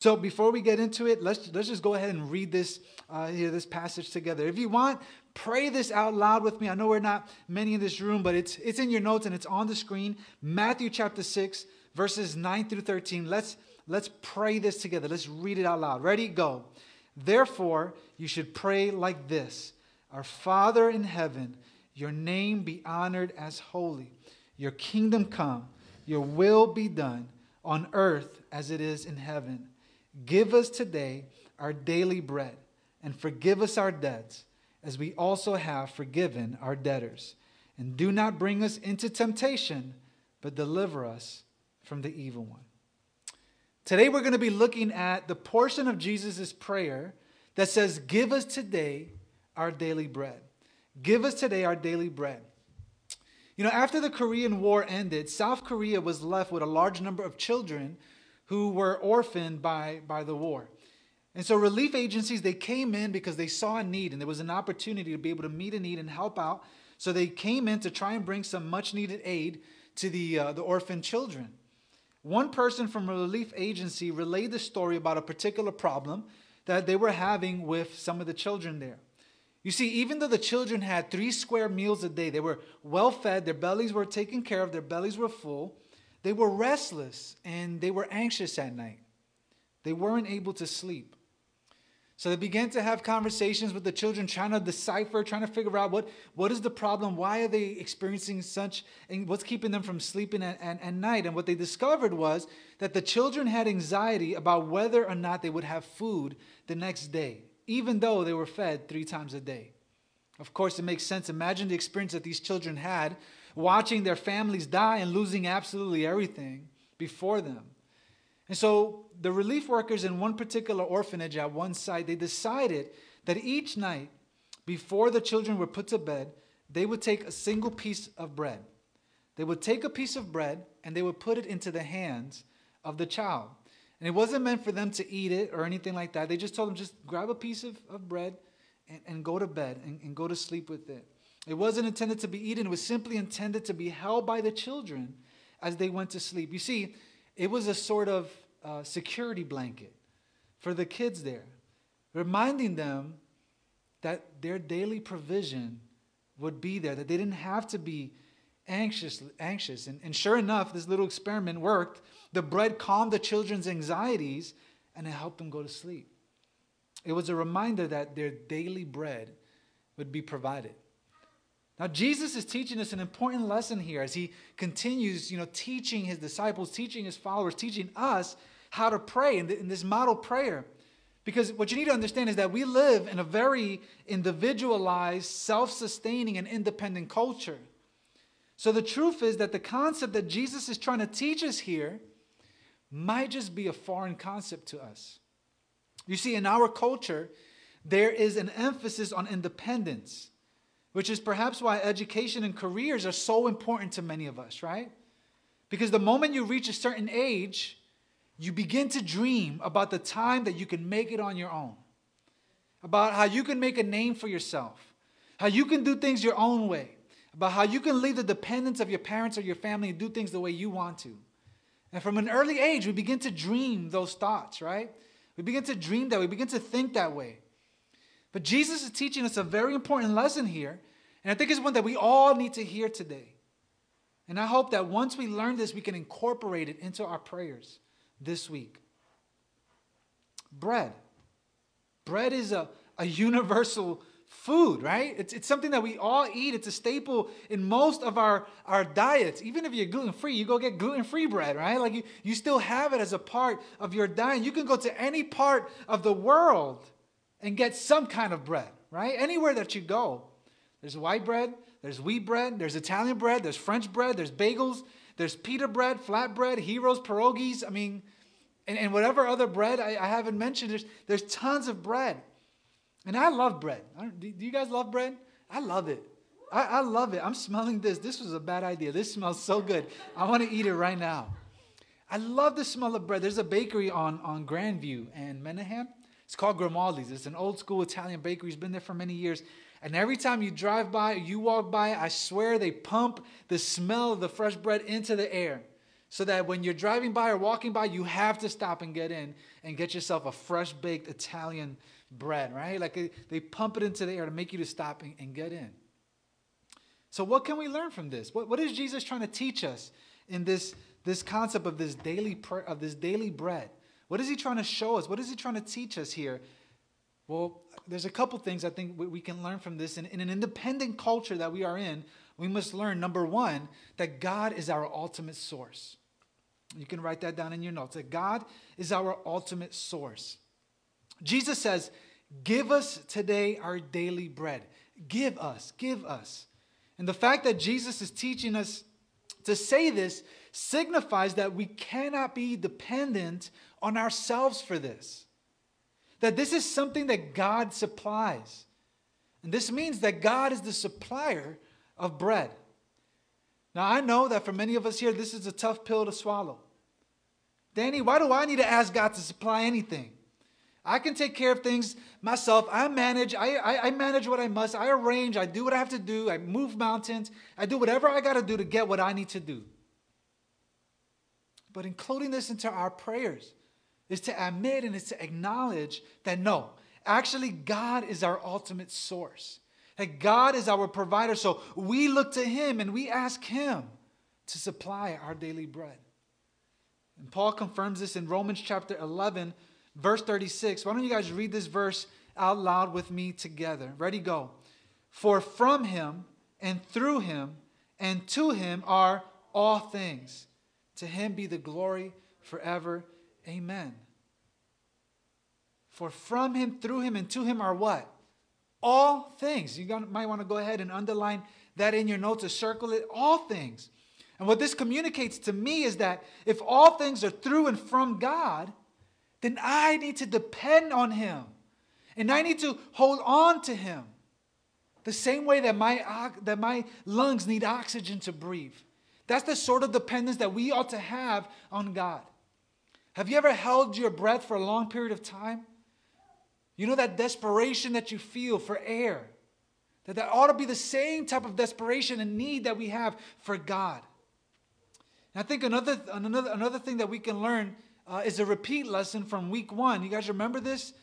So before we get into it, let's, let's just go ahead and read this, uh, here, this passage together. If you want, pray this out loud with me. I know we're not many in this room, but it's, it's in your notes and it's on the screen. Matthew chapter 6, verses 9 through 13. Let's, let's pray this together. Let's read it out loud. Ready? Go. Therefore, you should pray like this Our Father in heaven, your name be honored as holy, your kingdom come, your will be done on earth as it is in heaven. Give us today our daily bread, and forgive us our debts, as we also have forgiven our debtors. And do not bring us into temptation, but deliver us from the evil one. Today, we're going to be looking at the portion of Jesus' prayer that says, Give us today our daily bread. Give us today our daily bread. You know, after the Korean War ended, South Korea was left with a large number of children who were orphaned by, by the war. And so relief agencies, they came in because they saw a need and there was an opportunity to be able to meet a need and help out. So they came in to try and bring some much needed aid to the, uh, the orphan children. One person from a relief agency relayed the story about a particular problem that they were having with some of the children there. You see, even though the children had three square meals a day, they were well fed, their bellies were taken care of, their bellies were full, they were restless and they were anxious at night. They weren't able to sleep. So they began to have conversations with the children, trying to decipher, trying to figure out what, what is the problem, why are they experiencing such, and what's keeping them from sleeping at, at, at night. And what they discovered was that the children had anxiety about whether or not they would have food the next day, even though they were fed three times a day. Of course, it makes sense. Imagine the experience that these children had watching their families die and losing absolutely everything before them. And so the relief workers in one particular orphanage at one site, they decided that each night before the children were put to bed, they would take a single piece of bread. They would take a piece of bread and they would put it into the hands of the child. And it wasn't meant for them to eat it or anything like that. They just told them, just grab a piece of, of bread and, and go to bed and, and go to sleep with it. It wasn't intended to be eaten, it was simply intended to be held by the children as they went to sleep. You see, it was a sort of uh, security blanket for the kids there, reminding them that their daily provision would be there, that they didn't have to be anxious. anxious. And, and sure enough, this little experiment worked. The bread calmed the children's anxieties and it helped them go to sleep. It was a reminder that their daily bread would be provided. Now, Jesus is teaching us an important lesson here as he continues, you know, teaching his disciples, teaching his followers, teaching us how to pray in, the, in this model prayer. Because what you need to understand is that we live in a very individualized, self sustaining, and independent culture. So the truth is that the concept that Jesus is trying to teach us here might just be a foreign concept to us. You see, in our culture, there is an emphasis on independence which is perhaps why education and careers are so important to many of us, right? Because the moment you reach a certain age, you begin to dream about the time that you can make it on your own, about how you can make a name for yourself, how you can do things your own way, about how you can leave the dependence of your parents or your family and do things the way you want to. And from an early age, we begin to dream those thoughts, right? We begin to dream that, we begin to think that way. But Jesus is teaching us a very important lesson here. And I think it's one that we all need to hear today. And I hope that once we learn this, we can incorporate it into our prayers this week. Bread. Bread is a, a universal food, right? It's, it's something that we all eat. It's a staple in most of our, our diets. Even if you're gluten free, you go get gluten free bread, right? Like you, you still have it as a part of your diet. You can go to any part of the world and get some kind of bread, right? Anywhere that you go. There's white bread, there's wheat bread, there's Italian bread, there's French bread, there's bagels, there's pita bread, flat bread, heroes, pierogies. I mean, and, and whatever other bread I, I haven't mentioned, there's, there's tons of bread. And I love bread. Do you guys love bread? I love it. I, I love it. I'm smelling this. This was a bad idea. This smells so good. I want to eat it right now. I love the smell of bread. There's a bakery on, on Grandview and Menahem. It's called Grimaldi's. It's an old school Italian bakery. It's been there for many years. And every time you drive by, you walk by, I swear they pump the smell of the fresh bread into the air. so that when you're driving by or walking by, you have to stop and get in and get yourself a fresh baked Italian bread, right? Like they pump it into the air to make you to stop and, get in. So, what can we learn from this? What, what is Jesus trying to teach us in this, this concept of this daily of this daily bread? What is he trying to show us? What is he trying to teach us here? Well, there's a couple things I think we can learn from this. In, in an independent culture that we are in, we must learn number one, that God is our ultimate source. You can write that down in your notes that God is our ultimate source. Jesus says, Give us today our daily bread. Give us, give us. And the fact that Jesus is teaching us to say this signifies that we cannot be dependent on ourselves for this. That this is something that God supplies. And this means that God is the supplier of bread. Now, I know that for many of us here, this is a tough pill to swallow. Danny, why do I need to ask God to supply anything? I can take care of things myself. I manage. I, I, I, manage what I must. I arrange. I do what I have to do. I move mountains. I do whatever I got to do to get what I need to do. But including this into our prayers is to admit and is to acknowledge that no, actually, God is our ultimate source. That God is our provider. So we look to Him and we ask Him to supply our daily bread. And Paul confirms this in Romans chapter 11 verse 36. Why don't you guys read this verse out loud with me together? Ready, go. For from him and through him and to him are all things. To him be the glory forever. Amen. For from him, through him, and to him are what? All things. You might want to go ahead and underline that in your notes or circle it. All things. And what this communicates to me is that if all things are through and from God, then I need to depend on Him. And I need to hold on to Him. The same way that my, that my lungs need oxygen to breathe. That's the sort of dependence that we ought to have on God. Have you ever held your breath for a long period of time? You know that desperation that you feel for air. That that ought to be the same type of desperation and need that we have for God. And I think another, another, another thing that we can learn uh, is a repeat lesson from week one. You guys remember this?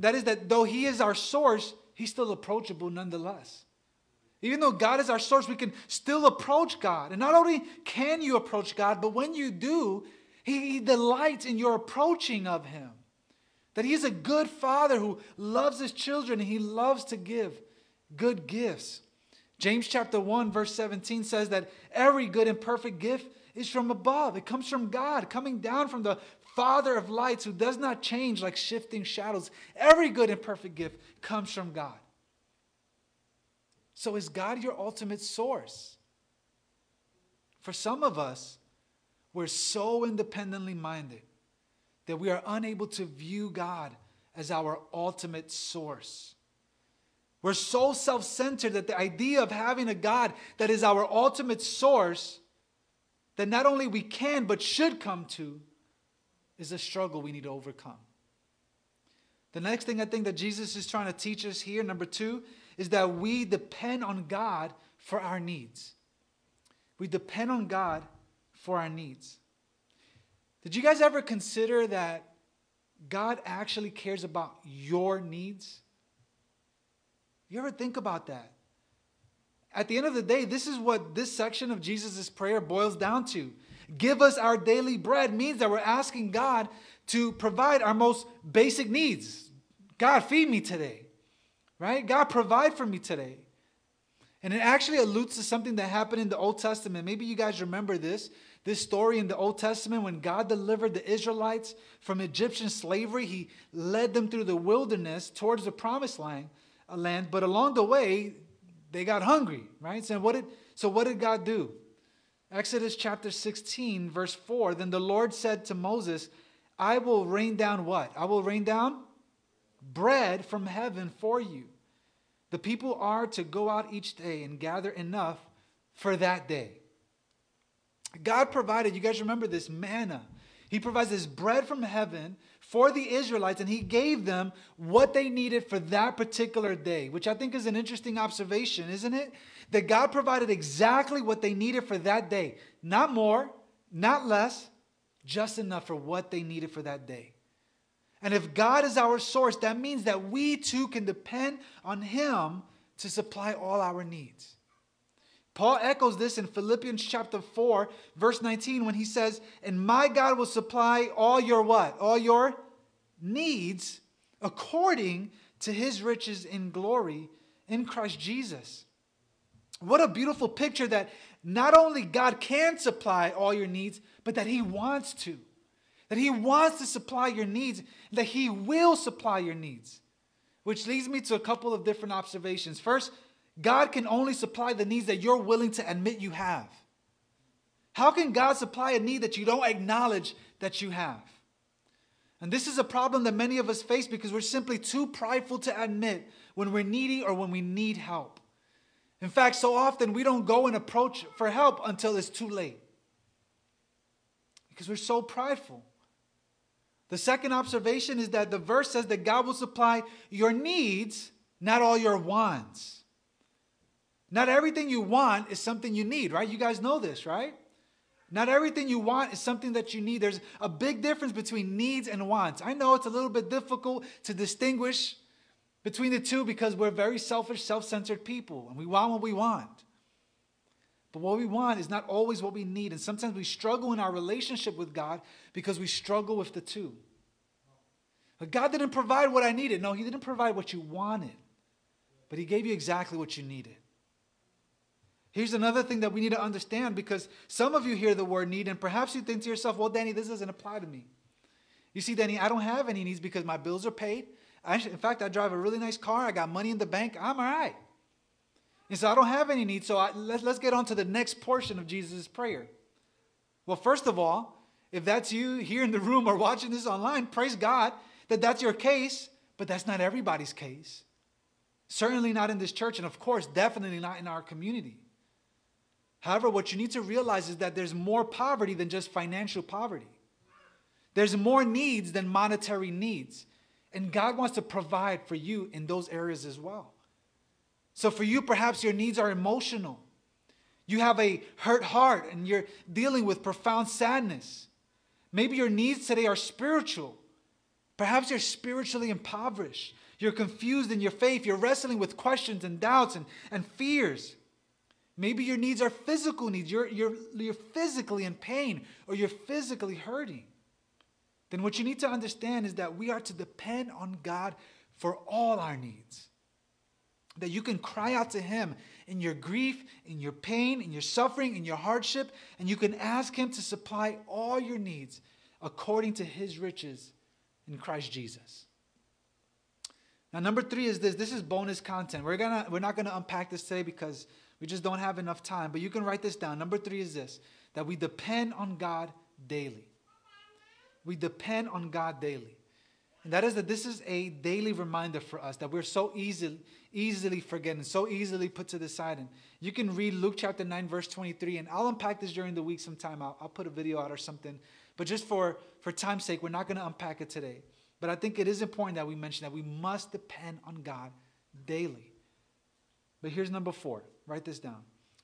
That is that though He is our source, He's still approachable nonetheless. Even though God is our source, we can still approach God. And not only can you approach God, but when you do, He, he delights in your approaching of Him. That He is a good Father who loves His children and He loves to give good gifts. James chapter 1, verse 17 says that every good and perfect gift is from above. It comes from God, coming down from the Father of lights who does not change like shifting shadows. Every good and perfect gift comes from God. So, is God your ultimate source? For some of us, we're so independently minded that we are unable to view God as our ultimate source. We're so self centered that the idea of having a God that is our ultimate source, that not only we can but should come to, is a struggle we need to overcome. The next thing I think that Jesus is trying to teach us here, number two, is that we depend on God for our needs. We depend on God for our needs. Did you guys ever consider that God actually cares about your needs? You ever think about that? At the end of the day, this is what this section of Jesus' prayer boils down to. Give us our daily bread means that we're asking God to provide our most basic needs. God, feed me today, right? God, provide for me today. And it actually alludes to something that happened in the Old Testament. Maybe you guys remember this. This story in the Old Testament when God delivered the Israelites from Egyptian slavery, He led them through the wilderness towards the promised land. land but along the way, they got hungry, right? So what did, so what did God do? Exodus chapter 16, verse 4 Then the Lord said to Moses, I will rain down what? I will rain down bread from heaven for you. The people are to go out each day and gather enough for that day. God provided, you guys remember this manna. He provides this bread from heaven for the Israelites, and He gave them what they needed for that particular day, which I think is an interesting observation, isn't it? that God provided exactly what they needed for that day. Not more, not less, just enough for what they needed for that day. And if God is our source, that means that we too can depend on Him to supply all our needs. Paul echoes this in Philippians chapter 4, verse 19, when he says, And my God will supply all your what? All your needs according to his riches in glory in Christ Jesus. What a beautiful picture that not only God can supply all your needs, but that he wants to. That He wants to supply your needs, that He will supply your needs. Which leads me to a couple of different observations. First, God can only supply the needs that you're willing to admit you have. How can God supply a need that you don't acknowledge that you have? And this is a problem that many of us face because we're simply too prideful to admit when we're needy or when we need help. In fact, so often we don't go and approach for help until it's too late because we're so prideful. The second observation is that the verse says that God will supply your needs, not all your wants. Not everything you want is something you need, right? You guys know this, right? Not everything you want is something that you need. There's a big difference between needs and wants. I know it's a little bit difficult to distinguish between the two because we're very selfish, self centered people and we want what we want. But what we want is not always what we need. And sometimes we struggle in our relationship with God because we struggle with the two. But God didn't provide what I needed. No, He didn't provide what you wanted, but He gave you exactly what you needed. Here's another thing that we need to understand because some of you hear the word need, and perhaps you think to yourself, well, Danny, this doesn't apply to me. You see, Danny, I don't have any needs because my bills are paid. I, in fact, I drive a really nice car. I got money in the bank. I'm all right. And so I don't have any needs. So I, let's, let's get on to the next portion of Jesus' prayer. Well, first of all, if that's you here in the room or watching this online, praise God that that's your case, but that's not everybody's case. Certainly not in this church, and of course, definitely not in our community. However, what you need to realize is that there's more poverty than just financial poverty. There's more needs than monetary needs. And God wants to provide for you in those areas as well. So for you, perhaps your needs are emotional. You have a hurt heart and you're dealing with profound sadness. Maybe your needs today are spiritual. Perhaps you're spiritually impoverished. You're confused in your faith. You're wrestling with questions and doubts and, and fears. Maybe your needs are physical needs. You're, you're, you're physically in pain or you're physically hurting. Then what you need to understand is that we are to depend on God for all our needs that you can cry out to Him in your grief, in your pain, in your suffering, in your hardship, and you can ask Him to supply all your needs according to His riches in Christ Jesus. Now, number three is this. This is bonus content. We're gonna we're not gonna unpack this today because we just don't have enough time. But you can write this down. Number three is this: that we depend on God daily. We depend on God daily. And that is that this is a daily reminder for us that we're so easily, easily forgetting, so easily put to the side. And you can read Luke chapter 9, verse 23, and I'll unpack this during the week sometime. I'll, I'll put a video out or something. But just for, for time's sake, we're not going to unpack it today. But I think it is important that we mention that we must depend on God daily. But here's number four. Write this down.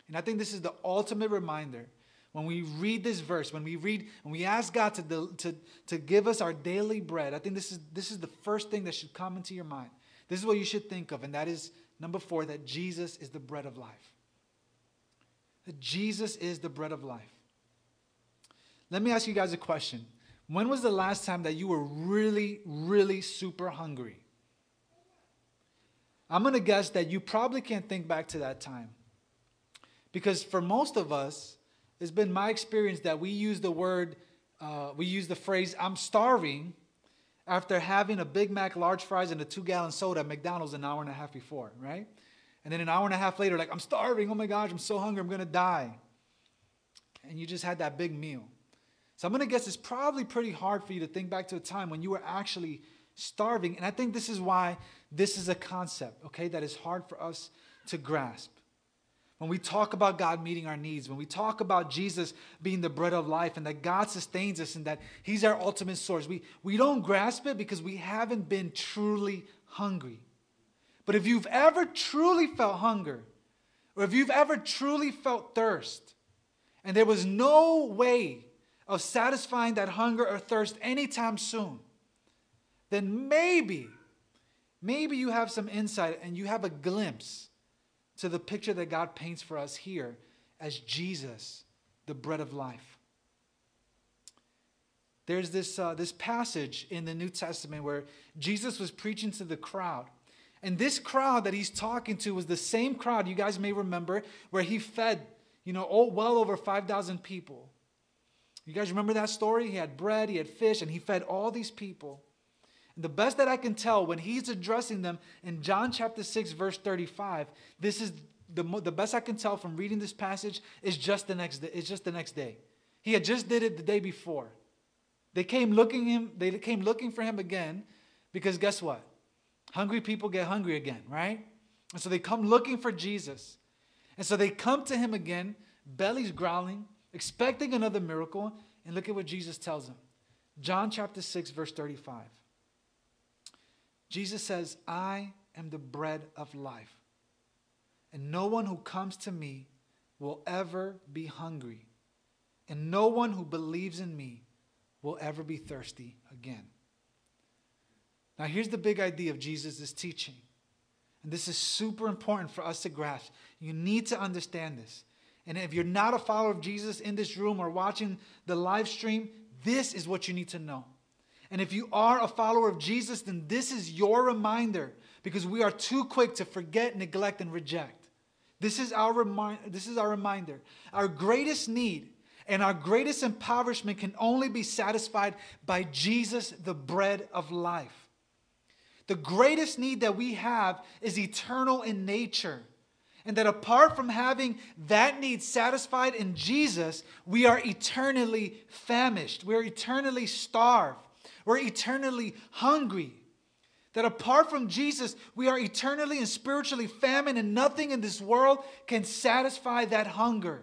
And I think this is the ultimate reminder when we read this verse, when we read, when we ask God to, to, to give us our daily bread, I think this is, this is the first thing that should come into your mind. This is what you should think of, and that is number four, that Jesus is the bread of life. That Jesus is the bread of life. Let me ask you guys a question. When was the last time that you were really, really super hungry? I'm going to guess that you probably can't think back to that time. Because for most of us, it's been my experience that we use the word, uh, we use the phrase, I'm starving, after having a Big Mac, large fries, and a two gallon soda at McDonald's an hour and a half before, right? And then an hour and a half later, like, I'm starving. Oh my gosh, I'm so hungry, I'm gonna die. And you just had that big meal. So I'm gonna guess it's probably pretty hard for you to think back to a time when you were actually starving. And I think this is why this is a concept, okay, that is hard for us to grasp. When we talk about God meeting our needs, when we talk about Jesus being the bread of life and that God sustains us and that He's our ultimate source, we, we don't grasp it because we haven't been truly hungry. But if you've ever truly felt hunger, or if you've ever truly felt thirst, and there was no way of satisfying that hunger or thirst anytime soon, then maybe, maybe you have some insight and you have a glimpse to the picture that God paints for us here as Jesus, the bread of life. There's this, uh, this passage in the New Testament where Jesus was preaching to the crowd. And this crowd that he's talking to was the same crowd, you guys may remember, where he fed, you know, oh, well over 5,000 people. You guys remember that story? He had bread, he had fish, and he fed all these people. The best that I can tell when he's addressing them in John chapter 6, verse 35, this is the, the best I can tell from reading this passage is just the next day. It's just the next day. He had just did it the day before. They came looking him, they came looking for him again, because guess what? Hungry people get hungry again, right? And so they come looking for Jesus. And so they come to him again, bellies growling, expecting another miracle. And look at what Jesus tells them. John chapter 6, verse 35. Jesus says, I am the bread of life. And no one who comes to me will ever be hungry. And no one who believes in me will ever be thirsty again. Now, here's the big idea of Jesus' teaching. And this is super important for us to grasp. You need to understand this. And if you're not a follower of Jesus in this room or watching the live stream, this is what you need to know. And if you are a follower of Jesus, then this is your reminder because we are too quick to forget, neglect, and reject. This is our, remind, this is our reminder. Our greatest need and our greatest impoverishment can only be satisfied by Jesus, the bread of life. The greatest need that we have is eternal in nature. And that apart from having that need satisfied in Jesus, we are eternally famished. We're eternally starved. We're eternally hungry. That apart from Jesus, we are eternally and spiritually famine, and nothing in this world can satisfy that hunger.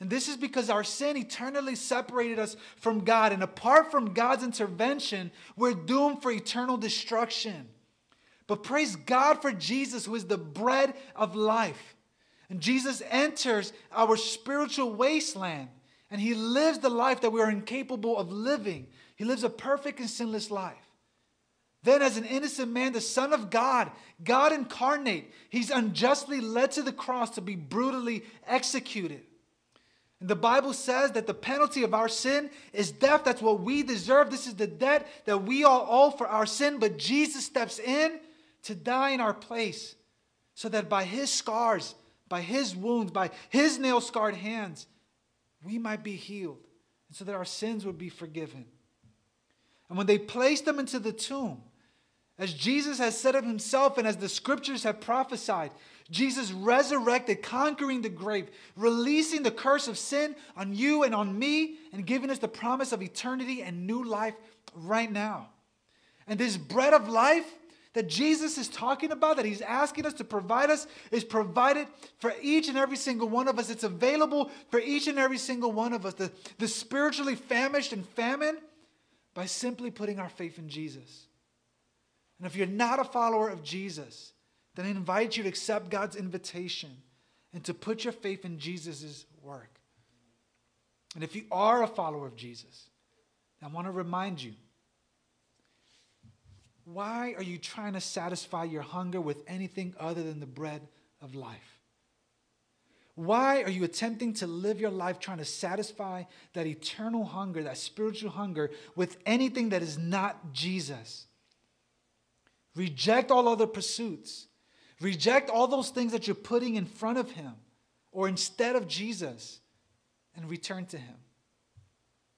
And this is because our sin eternally separated us from God. And apart from God's intervention, we're doomed for eternal destruction. But praise God for Jesus, who is the bread of life. And Jesus enters our spiritual wasteland and he lives the life that we are incapable of living. He lives a perfect and sinless life. Then, as an innocent man, the Son of God, God incarnate, he's unjustly led to the cross to be brutally executed. And the Bible says that the penalty of our sin is death. That's what we deserve. This is the debt that we all owe for our sin. But Jesus steps in to die in our place so that by his scars, by his wounds, by his nail scarred hands, we might be healed. And so that our sins would be forgiven. And when they placed him into the tomb, as Jesus has said of himself and as the scriptures have prophesied, Jesus resurrected, conquering the grave, releasing the curse of sin on you and on me, and giving us the promise of eternity and new life right now. And this bread of life that Jesus is talking about, that he's asking us to provide us, is provided for each and every single one of us. It's available for each and every single one of us. The, the spiritually famished and famine by simply putting our faith in Jesus. And if you're not a follower of Jesus, then I invite you to accept God's invitation and to put your faith in Jesus' work. And if you are a follower of Jesus, I want to remind you why are you trying to satisfy your hunger with anything other than the bread of life? Why are you attempting to live your life trying to satisfy that eternal hunger, that spiritual hunger, with anything that is not Jesus? Reject all other pursuits. Reject all those things that you're putting in front of Him or instead of Jesus and return to Him.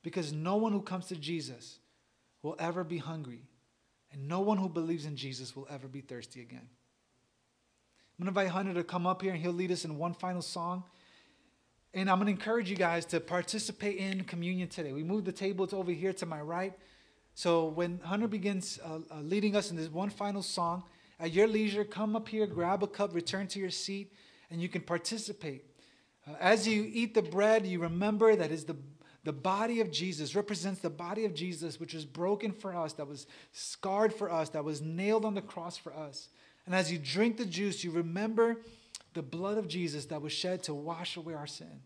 Because no one who comes to Jesus will ever be hungry, and no one who believes in Jesus will ever be thirsty again. I'm going to invite Hunter to come up here and he'll lead us in one final song. And I'm going to encourage you guys to participate in communion today. We moved the table to over here to my right. So when Hunter begins uh, uh, leading us in this one final song, at your leisure, come up here, grab a cup, return to your seat, and you can participate. Uh, as you eat the bread, you remember that is the the body of Jesus represents the body of Jesus, which was broken for us, that was scarred for us, that was nailed on the cross for us. And as you drink the juice, you remember the blood of Jesus that was shed to wash away our sin.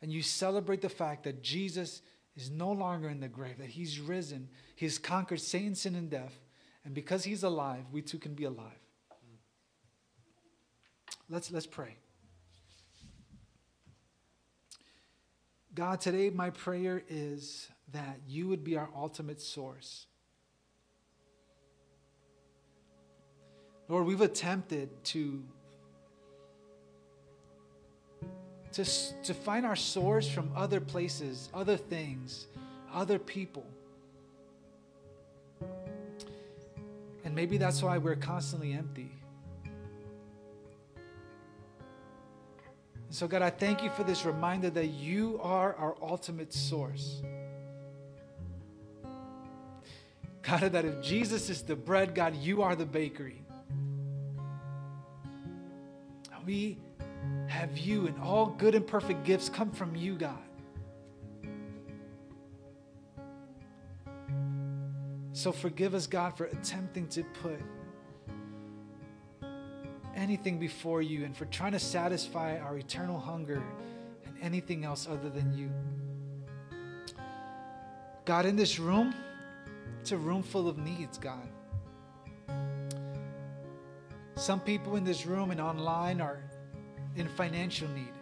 and you celebrate the fact that Jesus is no longer in the grave, that he's risen, he's conquered Satan, sin, and death, and because he's alive, we too can be alive. Let's, let's pray. God, today my prayer is that you would be our ultimate source. Lord, we've attempted to, to, to find our source from other places, other things, other people. And maybe that's why we're constantly empty. So, God, I thank you for this reminder that you are our ultimate source. God, that if Jesus is the bread, God, you are the bakery. We have you, and all good and perfect gifts come from you, God. So forgive us, God, for attempting to put anything before you and for trying to satisfy our eternal hunger and anything else other than you. God, in this room, it's a room full of needs, God. Some people in this room and online are in financial need.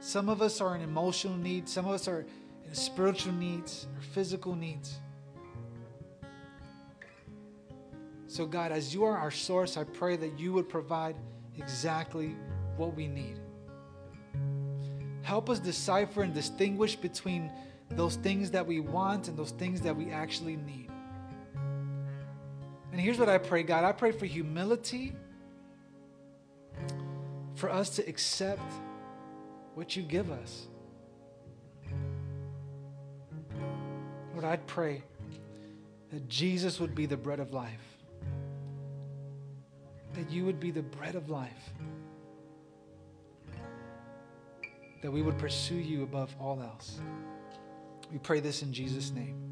Some of us are in emotional need. Some of us are in spiritual needs or physical needs. So, God, as you are our source, I pray that you would provide exactly what we need. Help us decipher and distinguish between those things that we want and those things that we actually need. And here's what I pray, God I pray for humility, for us to accept what you give us. Lord, I'd pray that Jesus would be the bread of life that you would be the bread of life, that we would pursue you above all else. We pray this in Jesus' name.